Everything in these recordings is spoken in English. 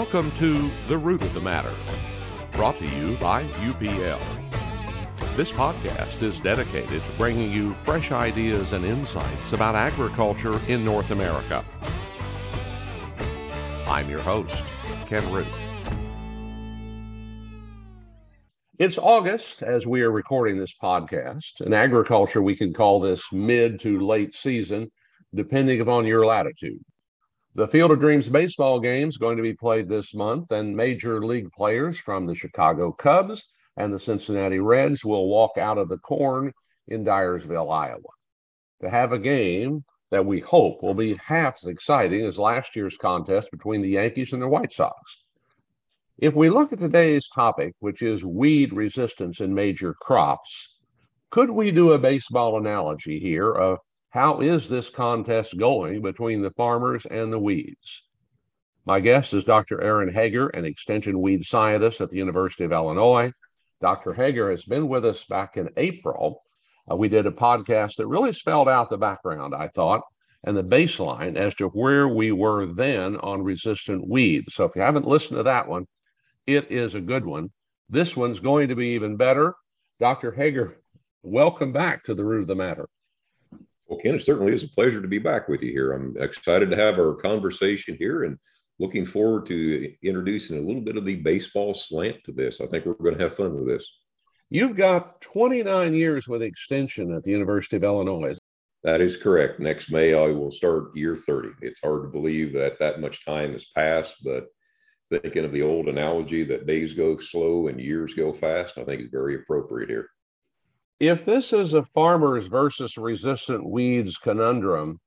Welcome to The Root of the Matter, brought to you by UPL. This podcast is dedicated to bringing you fresh ideas and insights about agriculture in North America. I'm your host, Ken Root. It's August as we are recording this podcast. In agriculture, we can call this mid to late season, depending upon your latitude. The Field of Dreams baseball game is going to be played this month, and major league players from the Chicago Cubs and the Cincinnati Reds will walk out of the corn in Dyersville, Iowa. To have a game that we hope will be half as exciting as last year's contest between the Yankees and the White Sox. If we look at today's topic, which is weed resistance in major crops, could we do a baseball analogy here of how is this contest going between the farmers and the weeds? My guest is Dr. Aaron Hager, an extension weed scientist at the University of Illinois. Dr. Hager has been with us back in April. Uh, we did a podcast that really spelled out the background, I thought, and the baseline as to where we were then on resistant weeds. So if you haven't listened to that one, it is a good one. This one's going to be even better. Dr. Hager, welcome back to the root of the matter. Well, Ken, it certainly is a pleasure to be back with you here. I'm excited to have our conversation here and looking forward to introducing a little bit of the baseball slant to this. I think we're going to have fun with this. You've got 29 years with extension at the University of Illinois. That is correct. Next May, I will start year 30. It's hard to believe that that much time has passed, but thinking of the old analogy that days go slow and years go fast, I think is very appropriate here if this is a farmers versus resistant weeds conundrum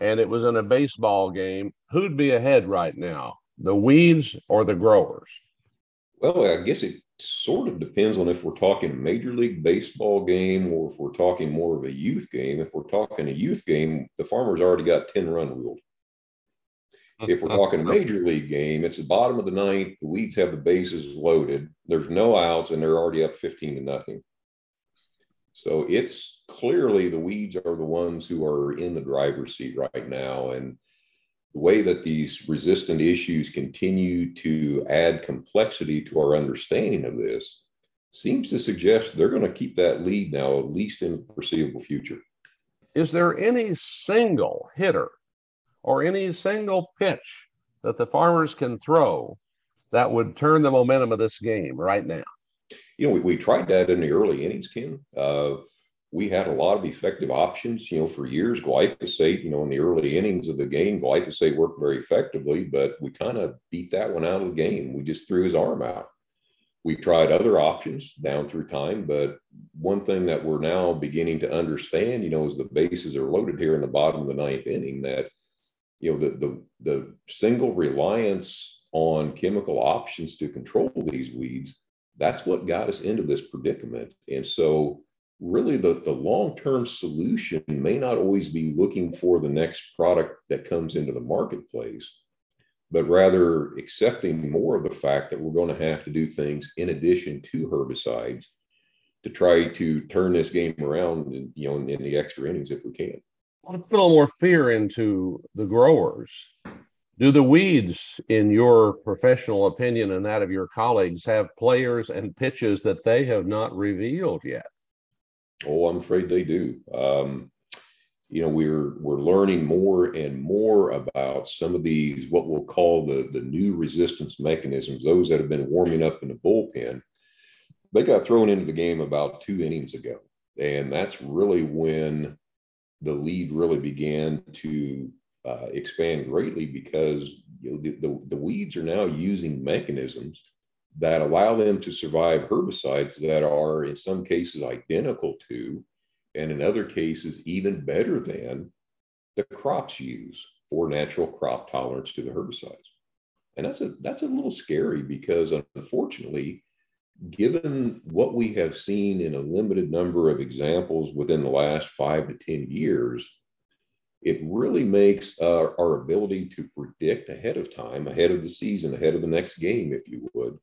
and it was in a baseball game, who'd be ahead right now, the weeds or the growers? Well, I guess it sort of depends on if we're talking a major league baseball game or if we're talking more of a youth game. If we're talking a youth game, the farmer's already got 10 run ruled. Mm, if we're talking a major league game, it's the bottom of the ninth. The weeds have the bases loaded. There's no outs, and they're already up 15 to nothing. So it's clearly the weeds are the ones who are in the driver's seat right now. And the way that these resistant issues continue to add complexity to our understanding of this seems to suggest they're going to keep that lead now, at least in the foreseeable future. Is there any single hitter or any single pitch that the farmers can throw that would turn the momentum of this game right now? You know, we, we tried that in the early innings, Ken. Uh, we had a lot of effective options, you know, for years. Glyphosate, you know, in the early innings of the game, glyphosate worked very effectively, but we kind of beat that one out of the game. We just threw his arm out. We tried other options down through time, but one thing that we're now beginning to understand, you know, is the bases are loaded here in the bottom of the ninth inning that, you know, the the the single reliance on chemical options to control these weeds that's what got us into this predicament. And so, really, the, the long term solution may not always be looking for the next product that comes into the marketplace, but rather accepting more of the fact that we're going to have to do things in addition to herbicides to try to turn this game around and you know in, in the extra innings if we can. Well, to put a little more fear into the growers, do the weeds, in your professional opinion and that of your colleagues, have players and pitches that they have not revealed yet? Oh, I'm afraid they do. Um, you know, we're we're learning more and more about some of these what we'll call the the new resistance mechanisms. Those that have been warming up in the bullpen, they got thrown into the game about two innings ago, and that's really when the lead really began to uh, expand greatly because you know, the, the, the weeds are now using mechanisms that allow them to survive herbicides that are in some cases identical to and in other cases even better than the crops use for natural crop tolerance to the herbicides. And that's a that's a little scary because unfortunately given what we have seen in a limited number of examples within the last five to ten years it really makes uh, our ability to predict ahead of time, ahead of the season, ahead of the next game, if you would,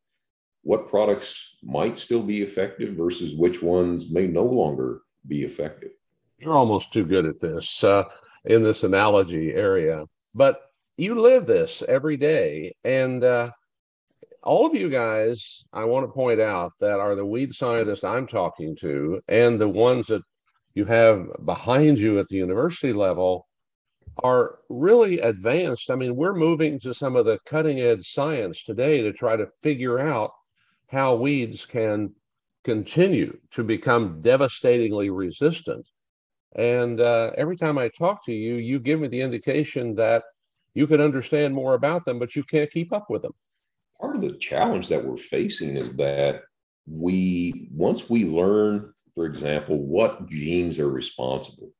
what products might still be effective versus which ones may no longer be effective. You're almost too good at this uh, in this analogy area, but you live this every day. And uh, all of you guys, I want to point out that are the weed scientists I'm talking to and the ones that you have behind you at the university level are really advanced. I mean, we're moving to some of the cutting edge science today to try to figure out how weeds can continue to become devastatingly resistant. And uh, every time I talk to you, you give me the indication that you can understand more about them, but you can't keep up with them. Part of the challenge that we're facing is that we, once we learn, for example, what genes are responsible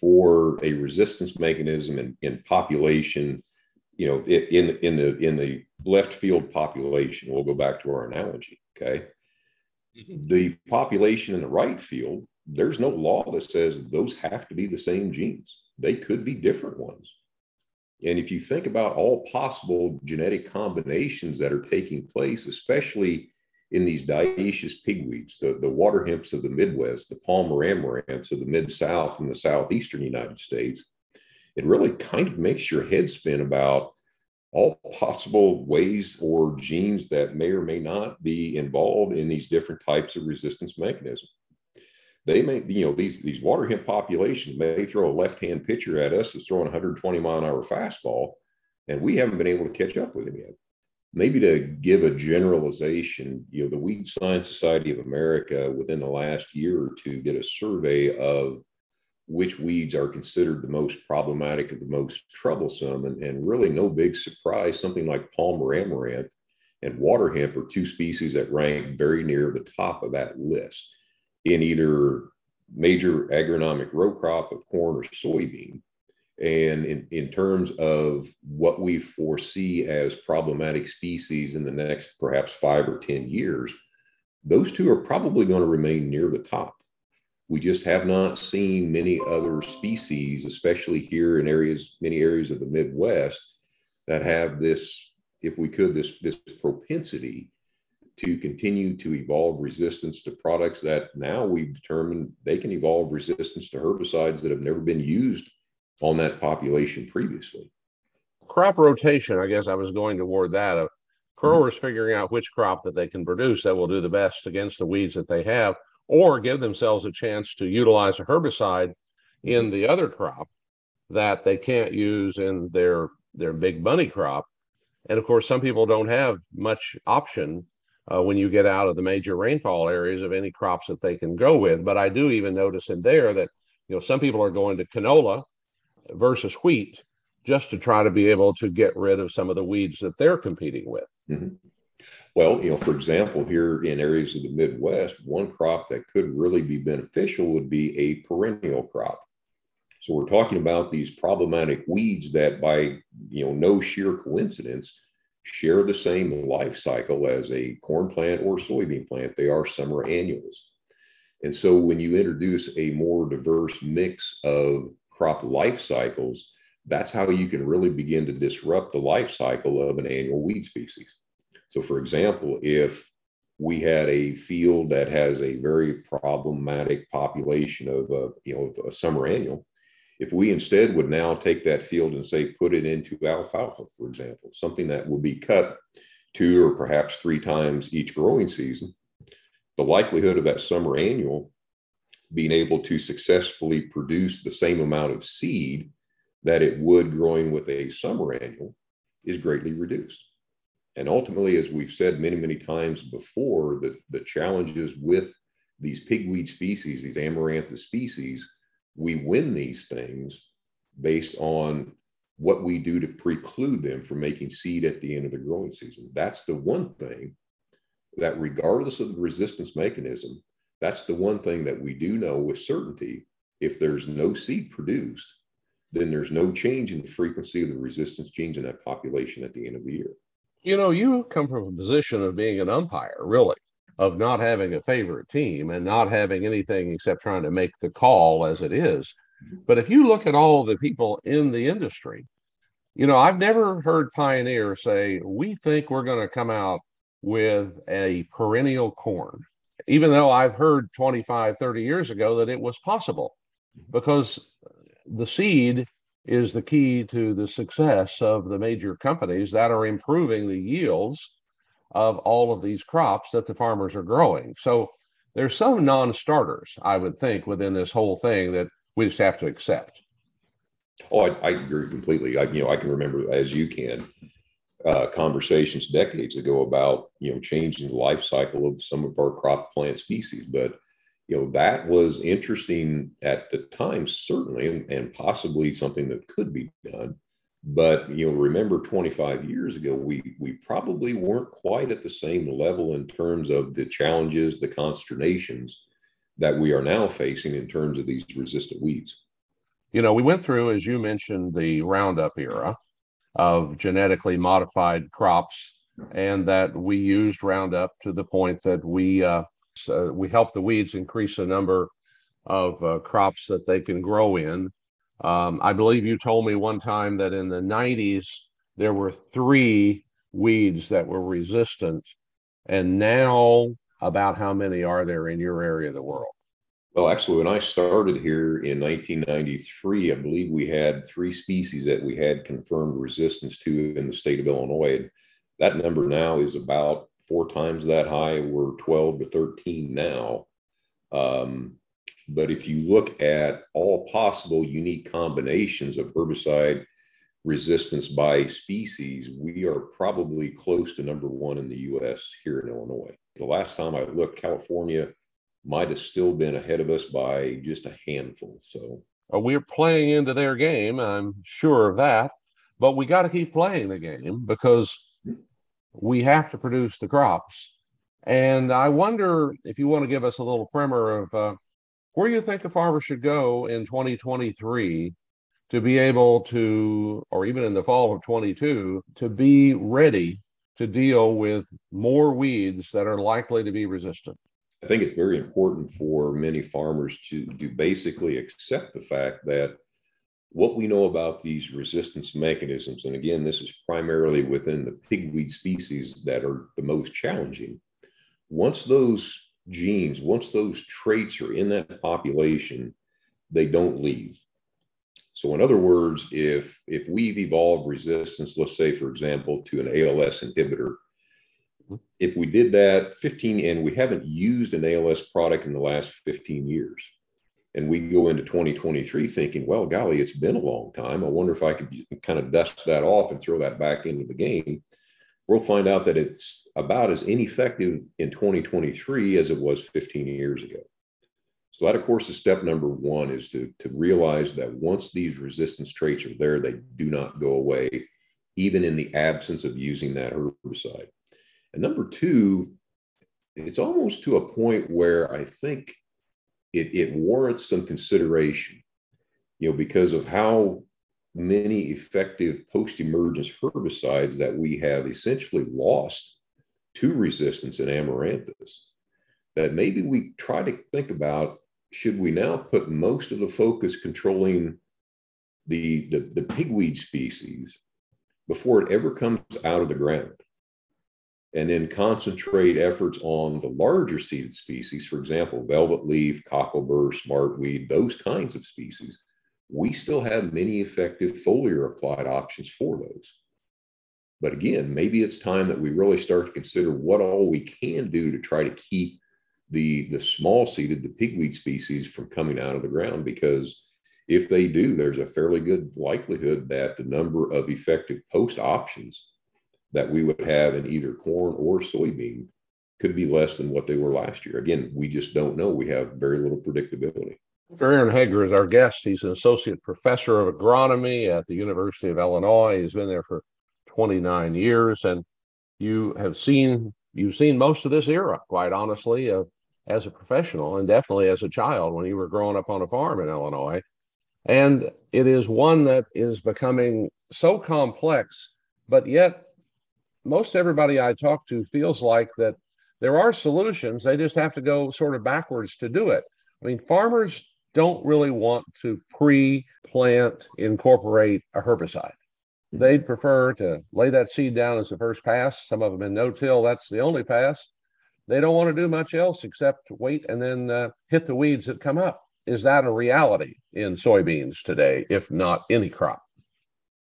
for a resistance mechanism in, in population, you know, in, in the in the left field population, we'll go back to our analogy. Okay. Mm-hmm. The population in the right field, there's no law that says those have to be the same genes. They could be different ones. And if you think about all possible genetic combinations that are taking place, especially in these dioecious pigweeds, the, the water hemps of the Midwest, the palmer amaranths of the Mid South and the Southeastern United States, it really kind of makes your head spin about all possible ways or genes that may or may not be involved in these different types of resistance mechanisms. They may, you know, these these water hemp populations may throw a left-hand pitcher at us that's throwing 120 mile an hour fastball, and we haven't been able to catch up with him yet. Maybe to give a generalization, you know, the Weed Science Society of America within the last year or two did a survey of which weeds are considered the most problematic or the most troublesome. And, and really, no big surprise, something like Palmer amaranth and water hemp are two species that rank very near the top of that list in either major agronomic row crop of corn or soybean. And in, in terms of what we foresee as problematic species in the next perhaps five or 10 years, those two are probably going to remain near the top. We just have not seen many other species, especially here in areas, many areas of the Midwest, that have this, if we could, this, this propensity to continue to evolve resistance to products that now we've determined they can evolve resistance to herbicides that have never been used on that population previously. Crop rotation, I guess I was going toward that of growers mm-hmm. figuring out which crop that they can produce that will do the best against the weeds that they have or give themselves a chance to utilize a herbicide in the other crop that they can't use in their their big bunny crop and of course some people don't have much option uh, when you get out of the major rainfall areas of any crops that they can go with but i do even notice in there that you know some people are going to canola versus wheat just to try to be able to get rid of some of the weeds that they're competing with mm-hmm. Well, you know, for example, here in areas of the Midwest, one crop that could really be beneficial would be a perennial crop. So we're talking about these problematic weeds that by, you know, no sheer coincidence share the same life cycle as a corn plant or soybean plant. They are summer annuals. And so when you introduce a more diverse mix of crop life cycles, that's how you can really begin to disrupt the life cycle of an annual weed species. So, for example, if we had a field that has a very problematic population of, uh, you know, a summer annual, if we instead would now take that field and say put it into alfalfa, for example, something that will be cut two or perhaps three times each growing season, the likelihood of that summer annual being able to successfully produce the same amount of seed that it would growing with a summer annual is greatly reduced. And ultimately, as we've said many, many times before, the, the challenges with these pigweed species, these amaranthus species, we win these things based on what we do to preclude them from making seed at the end of the growing season. That's the one thing that, regardless of the resistance mechanism, that's the one thing that we do know with certainty. If there's no seed produced, then there's no change in the frequency of the resistance genes in that population at the end of the year you know, you come from a position of being an umpire, really, of not having a favorite team and not having anything except trying to make the call as it is. But if you look at all the people in the industry, you know, I've never heard Pioneer say, we think we're going to come out with a perennial corn, even though I've heard 25, 30 years ago that it was possible mm-hmm. because the seed is the key to the success of the major companies that are improving the yields of all of these crops that the farmers are growing. So there's some non-starters, I would think, within this whole thing that we just have to accept. Oh, I, I agree completely. I, you know, I can remember as you can uh, conversations decades ago about you know changing the life cycle of some of our crop plant species, but you know that was interesting at the time, certainly, and, and possibly something that could be done. But you know, remember 25 years ago, we we probably weren't quite at the same level in terms of the challenges, the consternations that we are now facing in terms of these resistant weeds. You know, we went through, as you mentioned, the Roundup era of genetically modified crops, and that we used Roundup to the point that we uh, so we help the weeds increase the number of uh, crops that they can grow in. Um, I believe you told me one time that in the 90s there were three weeds that were resistant, and now about how many are there in your area of the world? Well, actually, when I started here in 1993, I believe we had three species that we had confirmed resistance to in the state of Illinois. That number now is about four times that high. We're 12 to 13 now. Um, but if you look at all possible unique combinations of herbicide resistance by species, we are probably close to number one in the US here in Illinois. The last time I looked, California might have still been ahead of us by just a handful. So we're playing into their game. I'm sure of that. But we got to keep playing the game because we have to produce the crops. And I wonder if you want to give us a little primer of uh, where you think a farmer should go in 2023 to be able to, or even in the fall of 22, to be ready to deal with more weeds that are likely to be resistant. I think it's very important for many farmers to, to basically accept the fact that what we know about these resistance mechanisms, and again, this is primarily within the pigweed species that are the most challenging. Once those genes, once those traits are in that population, they don't leave. So, in other words, if if we've evolved resistance, let's say, for example, to an ALS inhibitor, Mm-hmm. if we did that 15 and we haven't used an ALS product in the last 15 years, and we go into 2023 thinking, well, golly, it's been a long time. I wonder if I could kind of dust that off and throw that back into the game. We'll find out that it's about as ineffective in 2023 as it was 15 years ago. So that, of course, is step number one is to, to realize that once these resistance traits are there, they do not go away, even in the absence of using that herbicide. And number two, it's almost to a point where I think it, it warrants some consideration, you know, because of how many effective post-emergence herbicides that we have essentially lost to resistance in amaranthus that maybe we try to think about should we now put most of the focus controlling the, the, the pigweed species before it ever comes out of the ground and then concentrate efforts on the larger seeded species, for example, velvet leaf, cocklebur, smartweed, those kinds of species, we still have many effective foliar applied options for those. But again, maybe it's time that we really start to consider what all we can do to try to keep the, the small seeded, the pigweed species from coming out of the ground because if they do, there's a fairly good likelihood that the number of effective post options that we would have in either corn or soybean could be less than what they were last year. Again, we just don't know. We have very little predictability. Aaron Hager is our guest. He's an associate professor of agronomy at the University of Illinois. He's been there for 29 years, and you have seen you've seen most of this era, quite honestly, uh, as a professional and definitely as a child when you were growing up on a farm in Illinois. And it is one that is becoming so complex, but yet most everybody I talk to feels like that there are solutions. They just have to go sort of backwards to do it. I mean, farmers don't really want to pre plant incorporate a herbicide. They'd prefer to lay that seed down as the first pass. Some of them in no till, that's the only pass. They don't want to do much else except wait and then uh, hit the weeds that come up. Is that a reality in soybeans today, if not any crop?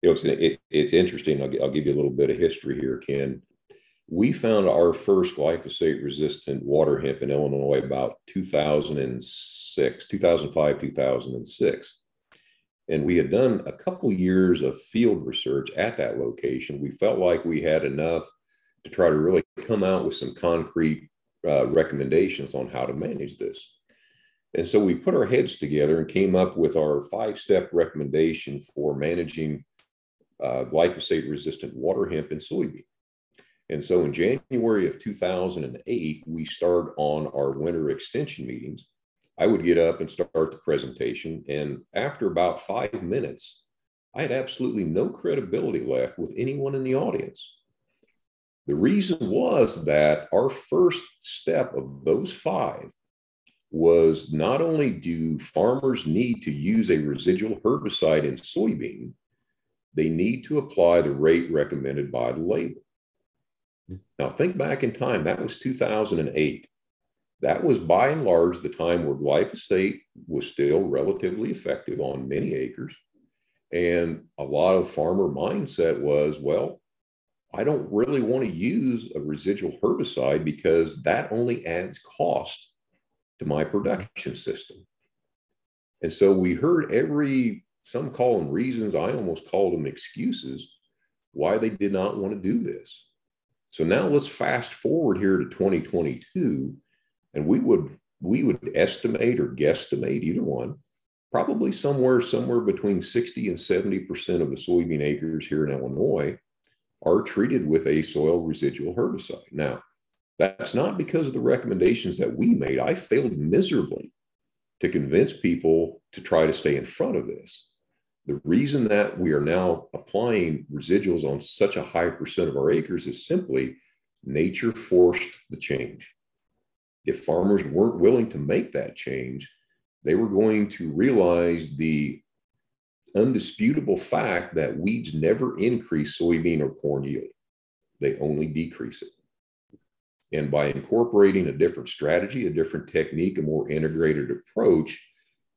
You know, it's, it, it's interesting. I'll, I'll give you a little bit of history here, Ken. we found our first glyphosate resistant water hemp in Illinois about 2006, 2005, 2006. And we had done a couple years of field research at that location. We felt like we had enough to try to really come out with some concrete uh, recommendations on how to manage this. And so we put our heads together and came up with our five step recommendation for managing uh, glyphosate resistant water hemp and soybean. And so in January of 2008, we start on our winter extension meetings. I would get up and start the presentation. And after about five minutes, I had absolutely no credibility left with anyone in the audience. The reason was that our first step of those five was not only do farmers need to use a residual herbicide in soybean, they need to apply the rate recommended by the label. Now, think back in time, that was 2008. That was by and large the time where glyphosate was still relatively effective on many acres. And a lot of farmer mindset was, well, I don't really want to use a residual herbicide because that only adds cost to my production system. And so we heard every, some call them reasons, I almost called them excuses, why they did not want to do this. So now let's fast forward here to 2022, and we would we would estimate or guesstimate either one, probably somewhere somewhere between 60 and 70 percent of the soybean acres here in Illinois are treated with a soil residual herbicide. Now, that's not because of the recommendations that we made. I failed miserably to convince people to try to stay in front of this. The reason that we are now applying residuals on such a high percent of our acres is simply nature forced the change. If farmers weren't willing to make that change, they were going to realize the undisputable fact that weeds never increase soybean or corn yield, they only decrease it. And by incorporating a different strategy, a different technique, a more integrated approach,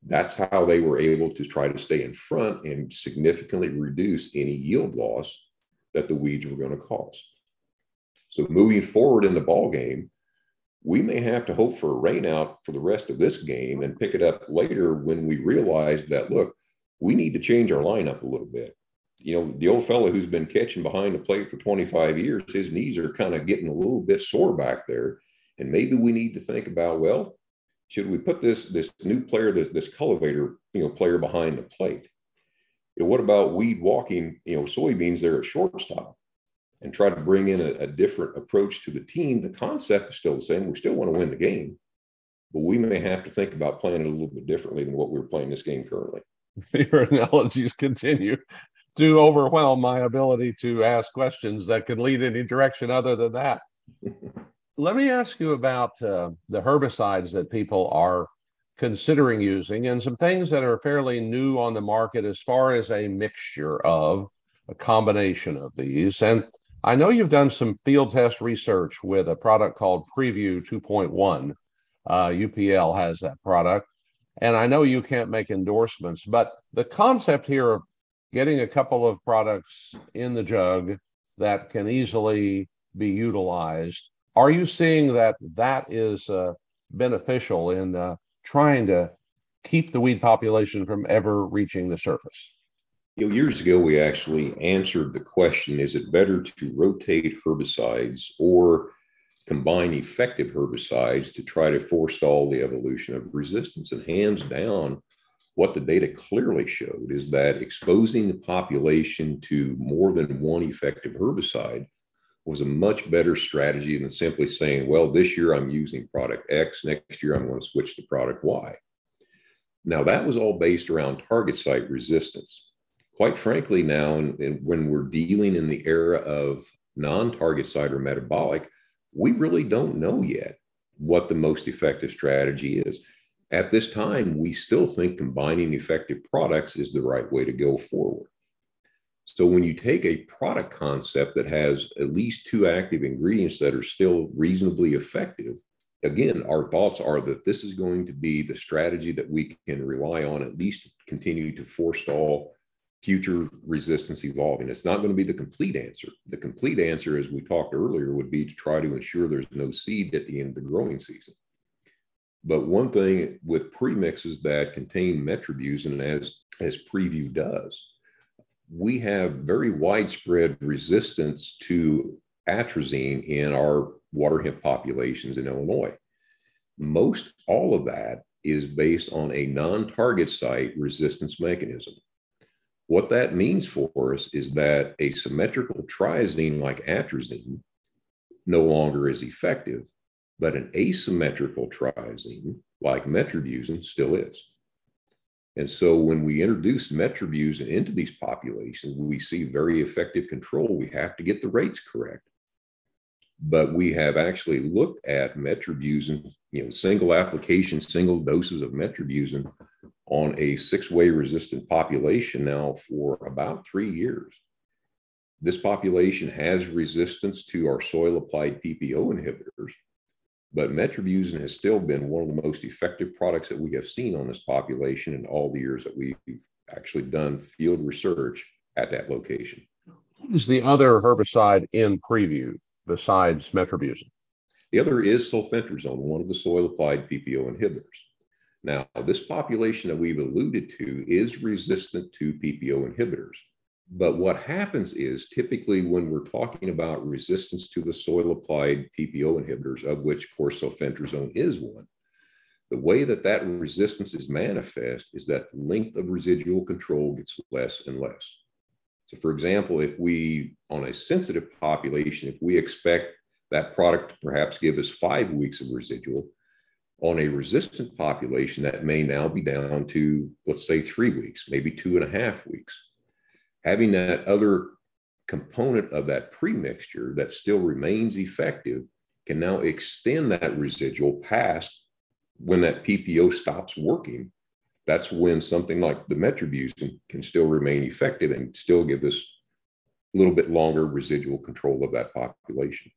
that's how they were able to try to stay in front and significantly reduce any yield loss that the weeds were going to cause. So moving forward in the ball game, we may have to hope for a rainout for the rest of this game and pick it up later when we realize that look, we need to change our lineup a little bit. You know, the old fellow who's been catching behind the plate for 25 years, his knees are kind of getting a little bit sore back there. And maybe we need to think about, well, should we put this this new player, this this cultivator, you know, player behind the plate? You know, what about weed walking, you know, soybeans there at shortstop, and try to bring in a, a different approach to the team? The concept is still the same. We still want to win the game, but we may have to think about playing it a little bit differently than what we're playing this game currently. Your analogies continue to overwhelm my ability to ask questions that could lead any direction other than that. Let me ask you about uh, the herbicides that people are considering using and some things that are fairly new on the market as far as a mixture of a combination of these. And I know you've done some field test research with a product called Preview 2.1. Uh, UPL has that product. And I know you can't make endorsements, but the concept here of getting a couple of products in the jug that can easily be utilized are you seeing that that is uh, beneficial in uh, trying to keep the weed population from ever reaching the surface? You know, years ago, we actually answered the question is it better to rotate herbicides or combine effective herbicides to try to forestall the evolution of resistance? And hands down, what the data clearly showed is that exposing the population to more than one effective herbicide was a much better strategy than simply saying, well, this year I'm using product X, next year I'm going to switch to product Y. Now, that was all based around target site resistance. Quite frankly, now, and, when we're dealing in the era of non target site or metabolic, we really don't know yet what the most effective strategy is. At this time, we still think combining effective products is the right way to go forward. So when you take a product concept that has at least two active ingredients that are still reasonably effective, again, our thoughts are that this is going to be the strategy that we can rely on, at least continue to forestall future resistance evolving. It's not going to be the complete answer. The complete answer, as we talked earlier, would be to try to ensure there's no seed at the end of the growing season. But one thing with premixes that contain metribuzin, as, as Preview does, we have very widespread resistance to atrazine in our water hemp populations in Illinois. Most all of that is based on a non target site resistance mechanism. What that means for us is that a symmetrical triazine like atrazine no longer is effective, but an asymmetrical triazine like metribuzin still is. And so when we introduce metribuzin into these populations, we see very effective control. We have to get the rates correct. But we have actually looked at metribuzin, you know, single application, single doses of metribuzin on a six-way resistant population now for about three years. This population has resistance to our soil applied PPO inhibitors, but metribuzin has still been one of the most effective products that we have seen on this population in all the years that we've actually done field research at that location. What is the other herbicide in preview besides metribuzin? The other is sulfentrazone, one of the soil applied PPO inhibitors. Now, this population that we've alluded to is resistant to PPO inhibitors. But what happens is typically when we're talking about resistance to the soil applied PPO inhibitors, of which sulfentrazone is one, the way that that resistance is manifest is that the length of residual control gets less and less. So, for example, if we, on a sensitive population, if we expect that product to perhaps give us five weeks of residual, on a resistant population, that may now be down to, let's say, three weeks, maybe two and a half weeks. Having that other component of that premixture that still remains effective can now extend that residual past when that PPO stops working. That's when something like the metribuzin can still remain effective and still give us a little bit longer residual control of that population.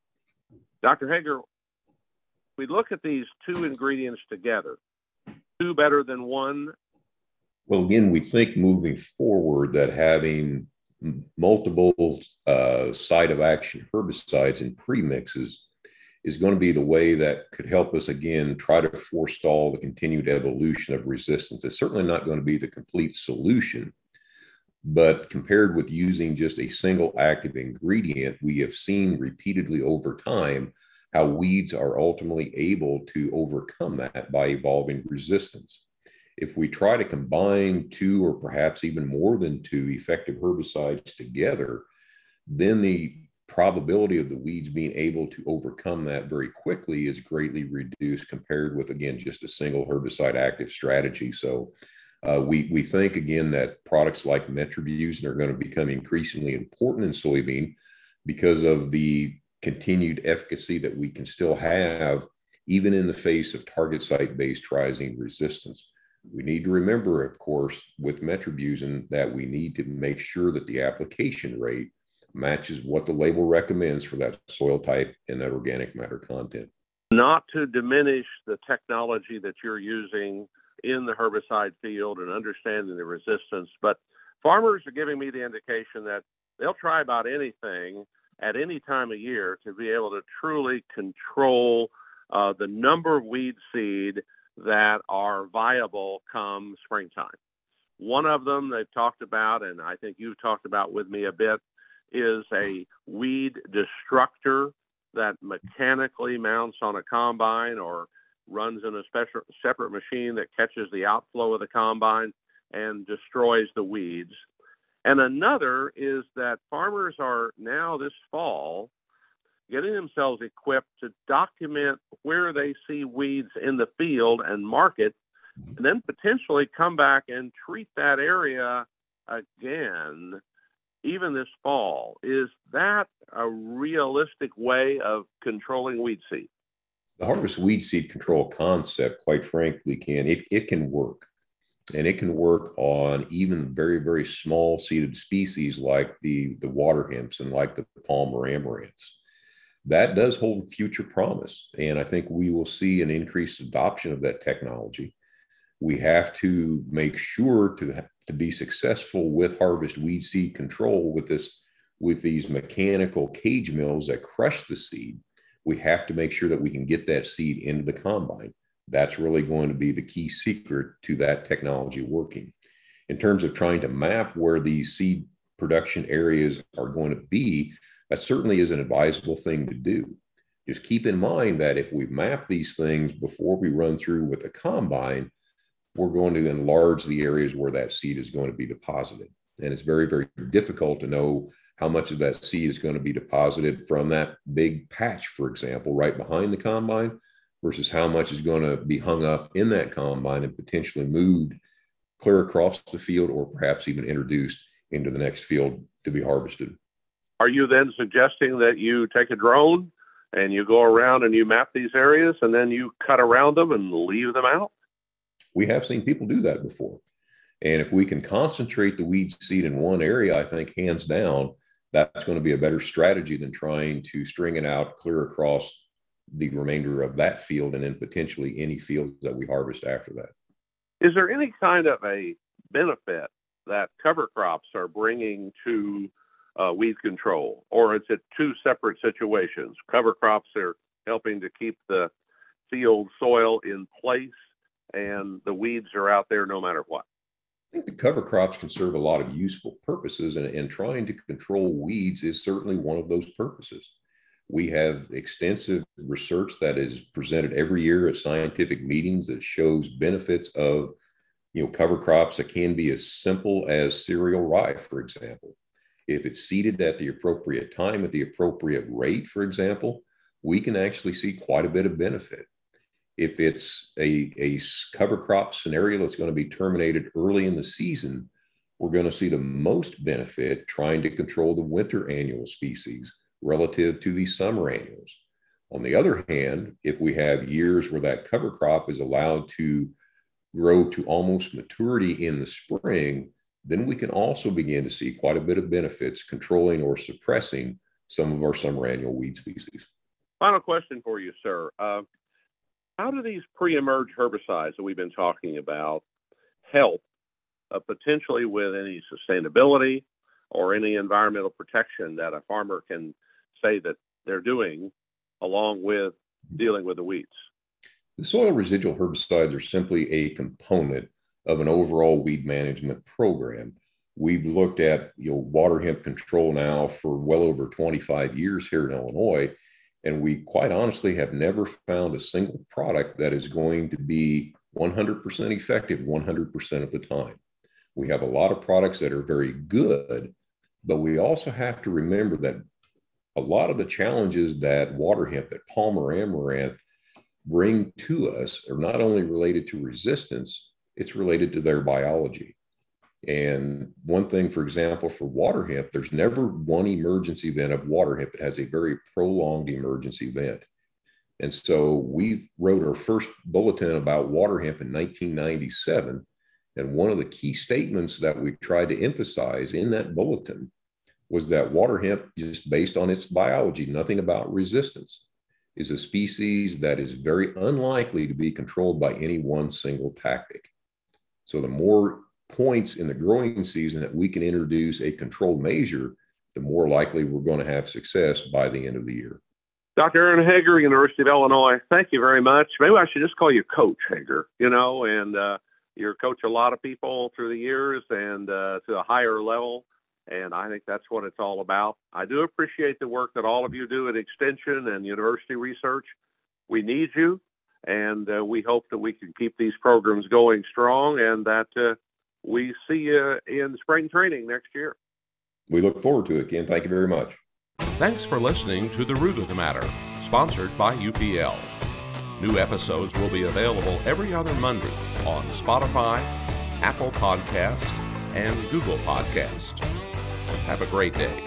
Dr. Hager, we look at these two ingredients together, two better than one. Well, again, we think moving forward that having multiple uh, site of action herbicides in premixes is going to be the way that could help us again try to forestall the continued evolution of resistance. It's certainly not going to be the complete solution, but compared with using just a single active ingredient, we have seen repeatedly over time how weeds are ultimately able to overcome that by evolving resistance. If we try to combine two or perhaps even more than two effective herbicides together, then the probability of the weeds being able to overcome that very quickly is greatly reduced compared with, again, just a single herbicide active strategy. So uh, we, we think, again, that products like metribuzin are going to become increasingly important in soybean because of the continued efficacy that we can still have, even in the face of target site based triazine resistance. We need to remember, of course, with metribuzin that we need to make sure that the application rate matches what the label recommends for that soil type and that organic matter content. Not to diminish the technology that you're using in the herbicide field and understanding the resistance, but farmers are giving me the indication that they'll try about anything at any time of year to be able to truly control uh, the number of weed seed that are viable come springtime. One of them they've talked about, and I think you've talked about with me a bit, is a weed destructor that mechanically mounts on a combine or runs in a special separate machine that catches the outflow of the combine and destroys the weeds. And another is that farmers are now this fall getting themselves equipped to document where they see weeds in the field and mark it, and then potentially come back and treat that area again, even this fall. Is that a realistic way of controlling weed seed? The harvest weed seed control concept, quite frankly, can it, it can work and it can work on even very very small seeded species like the the water hemps and like the palmer amaranths that does hold future promise and i think we will see an increased adoption of that technology We have to make sure to, to be successful with harvest weed seed control with this with these mechanical cage mills that crush the seed. We have to make sure that we can get that seed into the combine. That's really going to be the key secret to that technology working. In terms of trying to map where these seed production areas are going to be, that certainly is an advisable thing to do. Just keep in mind that if we map these things before we run through with the combine, we're going to enlarge the areas where that seed is going to be deposited. And it's very, very difficult to know how much of that seed is going to be deposited from that big patch, for example, right behind the combine, versus how much is going to be hung up in that combine and potentially moved clear across the field or perhaps even introduced into the next field to be harvested. Are you then suggesting that you take a drone and you go around and you map these areas and then you cut around them and leave them out? We have seen people do that before. And if we can concentrate the weed seed in one area, I think hands down, that's going to be a better strategy than trying to string it out clear across the remainder of that field and then potentially any fields that we harvest after that. Is there any kind of a benefit that cover crops are bringing to uh, weed control, or is it two separate situations? Cover crops are helping to keep the field soil in place, and the weeds are out there no matter what. I think the cover crops can serve a lot of useful purposes, and, and trying to control weeds is certainly one of those purposes. We have extensive research that is presented every year at scientific meetings that shows benefits of you know cover crops that can be as simple as cereal rye, for example. If it's seeded at the appropriate time at the appropriate rate, for example, we can actually see quite a bit of benefit. If it's a, a cover crop scenario that's going to be terminated early in the season, we're going to see the most benefit trying to control the winter annual species relative to the summer annuals. On the other hand, if we have years where that cover crop is allowed to grow to almost maturity in the spring, then we can also begin to see quite a bit of benefits controlling or suppressing some of our summer annual weed species. Final question for you, sir. Uh, how do these pre-emerge herbicides that we've been talking about help uh, potentially with any sustainability or any environmental protection that a farmer can say that they're doing along with dealing with the weeds? The soil residual herbicides are simply a component of an overall weed management program. We've looked at you know water hemp control now for well over 25 years here in Illinois, and we quite honestly have never found a single product that is going to be 100% effective 100% of the time. We have a lot of products that are very good, but we also have to remember that a lot of the challenges that water hemp, that Palmer amaranth bring to us are not only related to resistance, it's related to their biology. And one thing, for example, for water hemp, there's never one emergency event of water hemp that has a very prolonged emergency event. And so we wrote our first bulletin about water hemp in 1997. And one of the key statements that we tried to emphasize in that bulletin was that water hemp, just based on its biology, nothing about resistance, is a species that is very unlikely to be controlled by any one single tactic. So the more points in the growing season that we can introduce a controlled measure, the more likely we're going to have success by the end of the year. Dr. Aaron Hager, University of Illinois, thank you very much. Maybe I should just call you Coach Hager, you know, and uh, you're coach a lot of people through the years and uh, to a higher level. And I think that's what it's all about. I do appreciate the work that all of you do at Extension and University Research. We need you, and uh, we hope that we can keep these programs going strong and that uh, we see you in spring training next year. We look forward to it, Ken. Thank you very much. Thanks for listening to The Root of the Matter, sponsored by UPL. New episodes will be available every other Monday on Spotify, Apple Podcast, and Google Podcast. Have a great day.